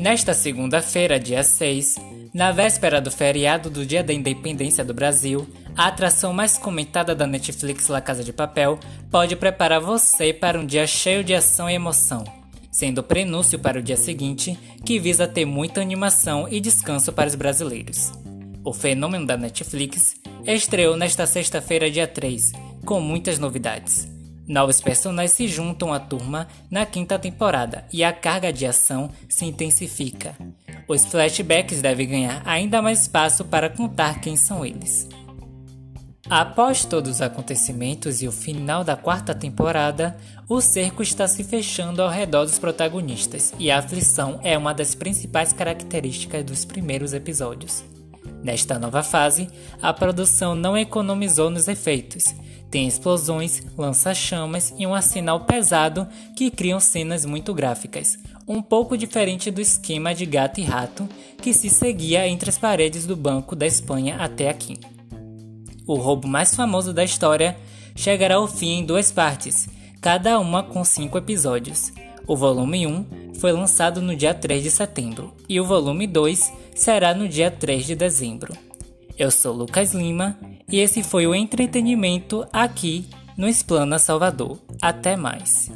Nesta segunda-feira, dia 6, na véspera do feriado do Dia da Independência do Brasil, a atração mais comentada da Netflix La Casa de Papel pode preparar você para um dia cheio de ação e emoção, sendo prenúncio para o dia seguinte, que visa ter muita animação e descanso para os brasileiros. O fenômeno da Netflix estreou nesta sexta-feira, dia 3, com muitas novidades. Novos personagens se juntam à turma na quinta temporada e a carga de ação se intensifica. Os flashbacks devem ganhar ainda mais espaço para contar quem são eles. Após todos os acontecimentos e o final da quarta temporada, o cerco está se fechando ao redor dos protagonistas e a aflição é uma das principais características dos primeiros episódios. Nesta nova fase, a produção não economizou nos efeitos. Tem explosões, lança-chamas e um assinal pesado que criam cenas muito gráficas, um pouco diferente do esquema de gato e rato que se seguia entre as paredes do Banco da Espanha até aqui. O roubo mais famoso da história chegará ao fim em duas partes, cada uma com cinco episódios. O volume 1 foi lançado no dia 3 de setembro e o volume 2 será no dia 3 de dezembro. Eu sou Lucas Lima e esse foi o entretenimento aqui no Explana Salvador. Até mais!